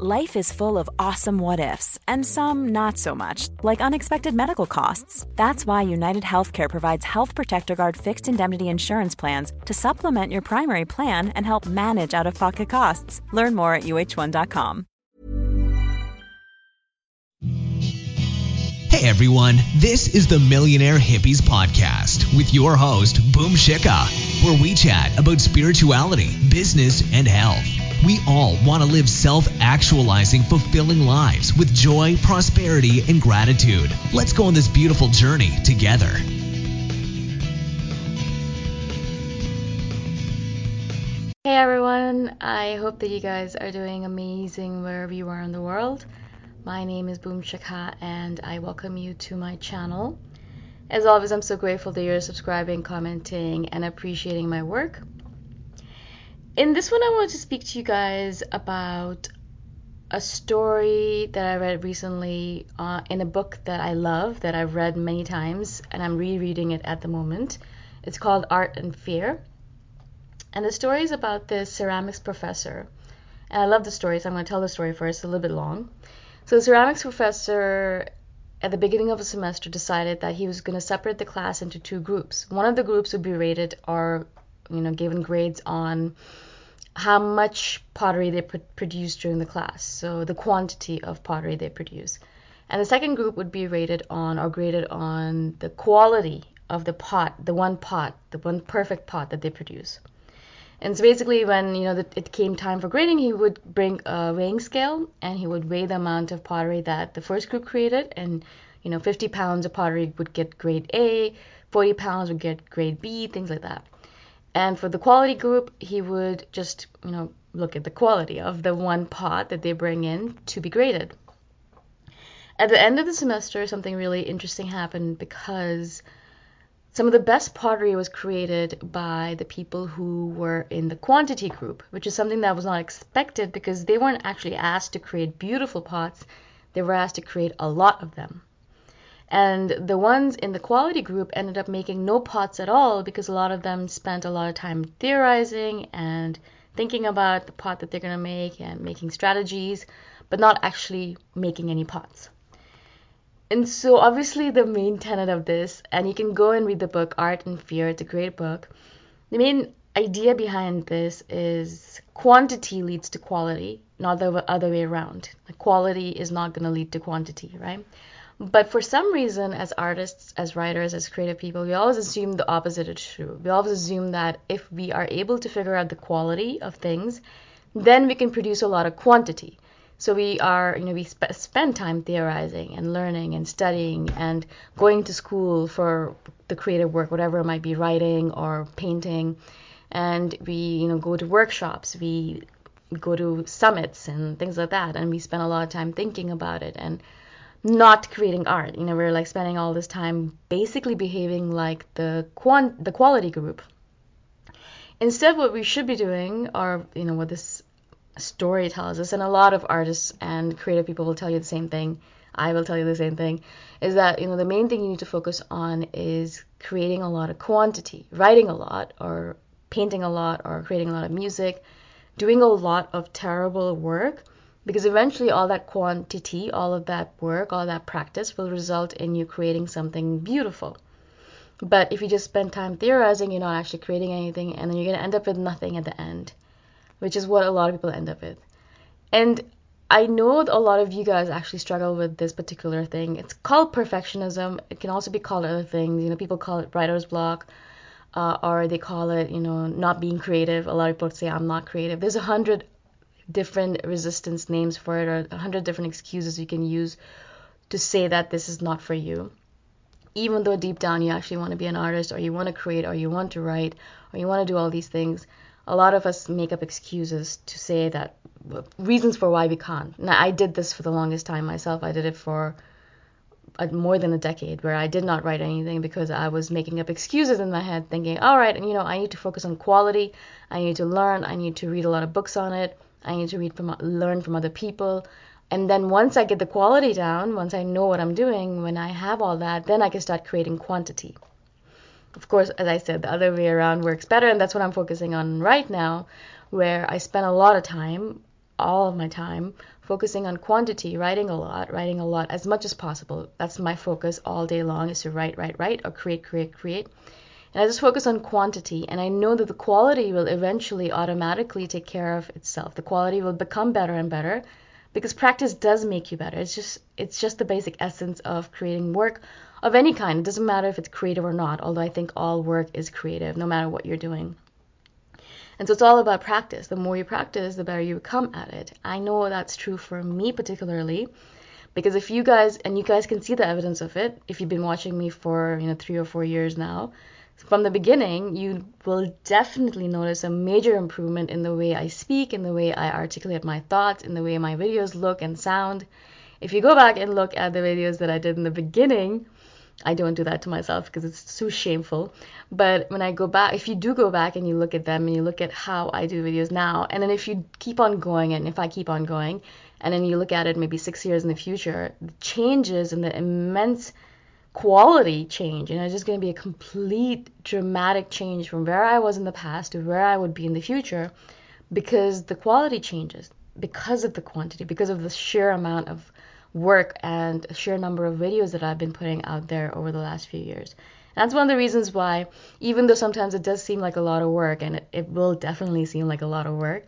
Life is full of awesome what ifs, and some not so much, like unexpected medical costs. That's why United Healthcare provides Health Protector Guard fixed indemnity insurance plans to supplement your primary plan and help manage out of pocket costs. Learn more at uh1.com. Hey everyone, this is the Millionaire Hippies Podcast with your host, Boom Shikha, where we chat about spirituality, business, and health. We all want to live self actualizing, fulfilling lives with joy, prosperity, and gratitude. Let's go on this beautiful journey together. Hey everyone, I hope that you guys are doing amazing wherever you are in the world. My name is Boom Shikha and I welcome you to my channel. As always, I'm so grateful that you're subscribing, commenting, and appreciating my work. In this one, I want to speak to you guys about a story that I read recently uh, in a book that I love, that I've read many times, and I'm rereading it at the moment. It's called Art and Fear. And the story is about this ceramics professor. And I love the story, so I'm going to tell the story first, it's a little bit long. So, the ceramics professor at the beginning of the semester decided that he was going to separate the class into two groups. One of the groups would be rated or, you know, given grades on how much pottery they pr- during the class, so the quantity of pottery they produce. And the second group would be rated on or graded on the quality of the pot, the one pot, the one perfect pot that they produce. And so basically, when you know that it came time for grading, he would bring a weighing scale and he would weigh the amount of pottery that the first group created, and you know, 50 pounds of pottery would get grade A, 40 pounds would get grade B, things like that. And for the quality group, he would just you know look at the quality of the one pot that they bring in to be graded. At the end of the semester, something really interesting happened because some of the best pottery was created by the people who were in the quantity group, which is something that was not expected because they weren't actually asked to create beautiful pots, they were asked to create a lot of them. And the ones in the quality group ended up making no pots at all because a lot of them spent a lot of time theorizing and thinking about the pot that they're going to make and making strategies, but not actually making any pots. And so, obviously, the main tenet of this, and you can go and read the book Art and Fear, it's a great book. The main idea behind this is quantity leads to quality, not the other way around. Quality is not going to lead to quantity, right? But for some reason, as artists, as writers, as creative people, we always assume the opposite is true. We always assume that if we are able to figure out the quality of things, then we can produce a lot of quantity. So we are, you know, we sp- spend time theorizing and learning and studying and going to school for the creative work, whatever it might be, writing or painting. And we, you know, go to workshops, we go to summits and things like that, and we spend a lot of time thinking about it and not creating art. You know, we're like spending all this time basically behaving like the quant the quality group. Instead, what we should be doing, or you know, what this story tells us, and a lot of artists and creative people will tell you the same thing. I will tell you the same thing, is that you know the main thing you need to focus on is creating a lot of quantity, writing a lot, or painting a lot, or creating a lot of music, doing a lot of terrible work because eventually all that quantity, all of that work, all that practice will result in you creating something beautiful. But if you just spend time theorizing, you're not actually creating anything, and then you're going to end up with nothing at the end, which is what a lot of people end up with. And I know a lot of you guys actually struggle with this particular thing. It's called perfectionism. It can also be called other things. You know, people call it writer's block, uh, or they call it, you know, not being creative. A lot of people say I'm not creative. There's a hundred different resistance names for it or a hundred different excuses you can use to say that this is not for you. Even though deep down you actually want to be an artist or you want to create or you want to write or you want to do all these things, a lot of us make up excuses to say that reasons for why we can't. Now, I did this for the longest time myself. I did it for a, more than a decade where I did not write anything because I was making up excuses in my head, thinking, all right, and you know, I need to focus on quality. I need to learn. I need to read a lot of books on it. I need to read from learn from other people. And then once I get the quality down, once I know what I'm doing, when I have all that, then I can start creating quantity. Of course, as I said, the other way around works better, and that's what I'm focusing on right now, where I spend a lot of time, all of my time, focusing on quantity, writing a lot, writing a lot as much as possible. That's my focus all day long is to write, write, write, or create, create, create. And I just focus on quantity, and I know that the quality will eventually automatically take care of itself. The quality will become better and better because practice does make you better. It's just it's just the basic essence of creating work of any kind. It doesn't matter if it's creative or not, although I think all work is creative no matter what you're doing. And so it's all about practice. The more you practice, the better you become at it. I know that's true for me particularly because if you guys and you guys can see the evidence of it if you've been watching me for, you know, 3 or 4 years now, from the beginning, you will definitely notice a major improvement in the way I speak, in the way I articulate my thoughts, in the way my videos look and sound. If you go back and look at the videos that I did in the beginning, I don't do that to myself because it's so shameful. But when I go back, if you do go back and you look at them and you look at how I do videos now, and then if you keep on going and if I keep on going, and then you look at it maybe six years in the future, the changes and the immense quality change. and it's just going to be a complete dramatic change from where I was in the past to where I would be in the future because the quality changes because of the quantity, because of the sheer amount of work and sheer number of videos that I've been putting out there over the last few years. That's one of the reasons why, even though sometimes it does seem like a lot of work, and it, it will definitely seem like a lot of work,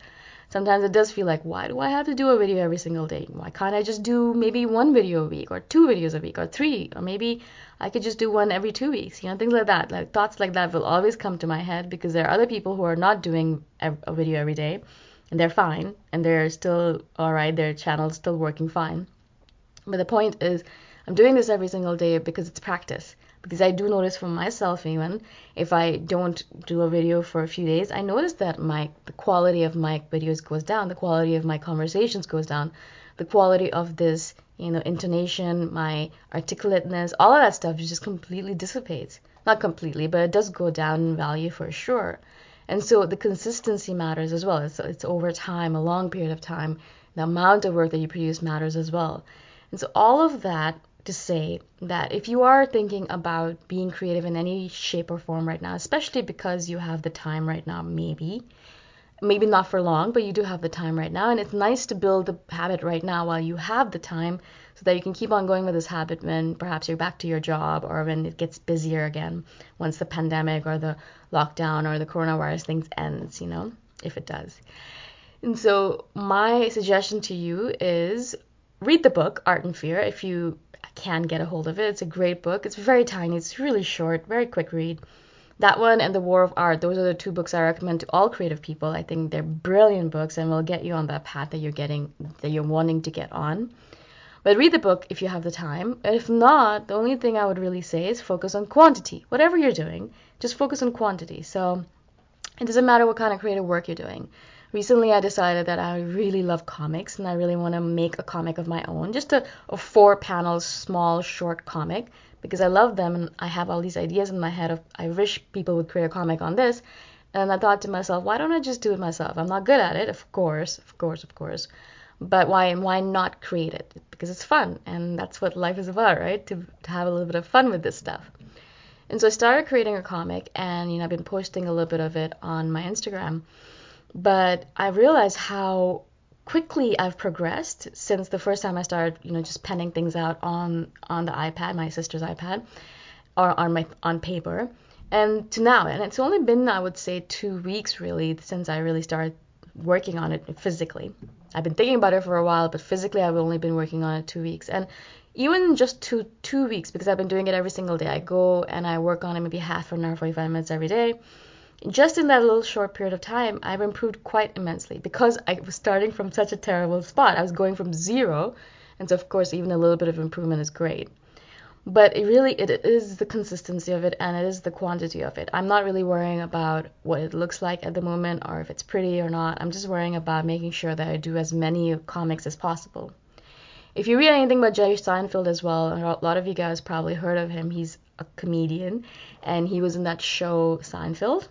sometimes it does feel like, why do I have to do a video every single day? Why can't I just do maybe one video a week or two videos a week or three? Or maybe I could just do one every two weeks, you know, things like that. Like thoughts like that will always come to my head because there are other people who are not doing a video every day and they're fine and they're still all right, their channel's still working fine. But the point is, I'm doing this every single day because it's practice because I do notice for myself even if I don't do a video for a few days, I notice that my the quality of my videos goes down, the quality of my conversations goes down, the quality of this, you know, intonation, my articulateness, all of that stuff just completely dissipates Not completely, but it does go down in value for sure. And so the consistency matters as well. It's, it's over time, a long period of time. The amount of work that you produce matters as well. And so all of that to say that if you are thinking about being creative in any shape or form right now, especially because you have the time right now, maybe, maybe not for long, but you do have the time right now. And it's nice to build the habit right now while you have the time so that you can keep on going with this habit when perhaps you're back to your job or when it gets busier again once the pandemic or the lockdown or the coronavirus things ends, you know, if it does. And so my suggestion to you is read the book Art and Fear if you can get a hold of it. It's a great book. It's very tiny. It's really short, very quick read. That one and The War of Art, those are the two books I recommend to all creative people. I think they're brilliant books and will get you on that path that you're getting that you're wanting to get on. But read the book if you have the time. If not, the only thing I would really say is focus on quantity. Whatever you're doing, just focus on quantity. So it doesn't matter what kind of creative work you're doing. Recently, I decided that I really love comics and I really want to make a comic of my own, just a, a four panel, small, short comic because I love them and I have all these ideas in my head of I wish people would create a comic on this. And I thought to myself, why don't I just do it myself? I'm not good at it, of course, of course, of course. But why why not create it? Because it's fun and that's what life is about, right? To, to have a little bit of fun with this stuff. And so I started creating a comic and you know I've been posting a little bit of it on my Instagram. But I realized how quickly I've progressed since the first time I started, you know, just penning things out on on the iPad, my sister's iPad, or on my on paper, and to now. And it's only been, I would say, two weeks really since I really started working on it physically. I've been thinking about it for a while, but physically I've only been working on it two weeks. And even just two two weeks because I've been doing it every single day. I go and I work on it maybe half an hour, 45 minutes every day just in that little short period of time, I've improved quite immensely because I was starting from such a terrible spot. I was going from zero, and so of course even a little bit of improvement is great. But it really it is the consistency of it and it is the quantity of it. I'm not really worrying about what it looks like at the moment or if it's pretty or not. I'm just worrying about making sure that I do as many comics as possible. If you read anything about Jerry Seinfeld as well, a lot of you guys probably heard of him. He's a comedian and he was in that show Seinfeld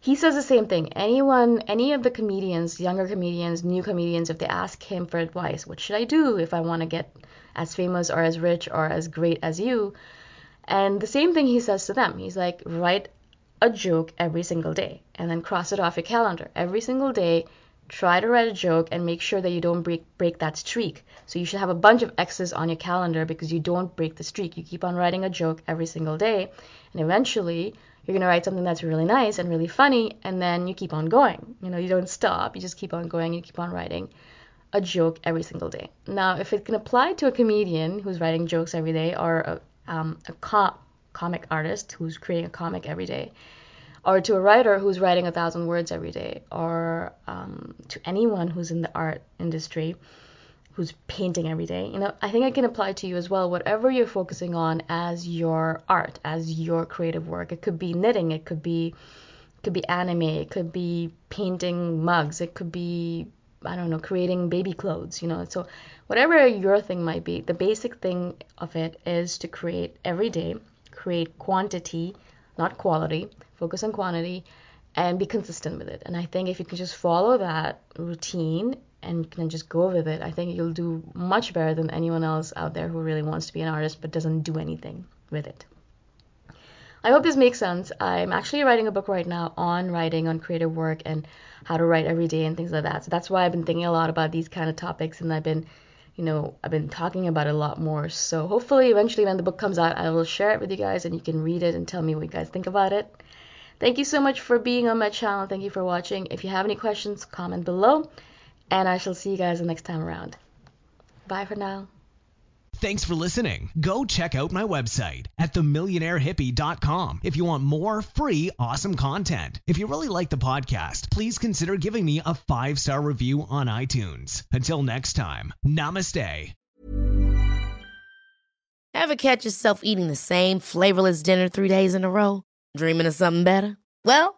he says the same thing. Anyone, any of the comedians, younger comedians, new comedians, if they ask him for advice, what should I do if I want to get as famous or as rich or as great as you? And the same thing he says to them. He's like, write a joke every single day and then cross it off your calendar. Every single day, try to write a joke and make sure that you don't break break that streak. So you should have a bunch of X's on your calendar because you don't break the streak. You keep on writing a joke every single day and eventually you're going to write something that's really nice and really funny and then you keep on going. You know you don't stop. You just keep on going. You keep on writing a joke every single day. Now if it can apply to a comedian who's writing jokes every day or a, um, a com- comic artist who's creating a comic every day or to a writer who's writing a thousand words every day or um, to anyone who's in the art industry who's painting every day. You know, I think I can apply to you as well. Whatever you're focusing on as your art, as your creative work. It could be knitting, it could be it could be anime, it could be painting mugs, it could be I don't know, creating baby clothes, you know. So whatever your thing might be, the basic thing of it is to create every day, create quantity, not quality, focus on quantity and be consistent with it. And I think if you can just follow that routine and can just go with it, I think you'll do much better than anyone else out there who really wants to be an artist but doesn't do anything with it. I hope this makes sense. I'm actually writing a book right now on writing, on creative work, and how to write every day and things like that. So that's why I've been thinking a lot about these kind of topics, and I've been, you know, I've been talking about it a lot more. So hopefully, eventually, when the book comes out, I will share it with you guys, and you can read it and tell me what you guys think about it. Thank you so much for being on my channel. Thank you for watching. If you have any questions, comment below and I shall see you guys the next time around. Bye for now. Thanks for listening. Go check out my website at themillionairehippie.com if you want more free, awesome content. If you really like the podcast, please consider giving me a five star review on iTunes. Until next time, namaste. Ever catch yourself eating the same flavorless dinner three days in a row? Dreaming of something better? Well,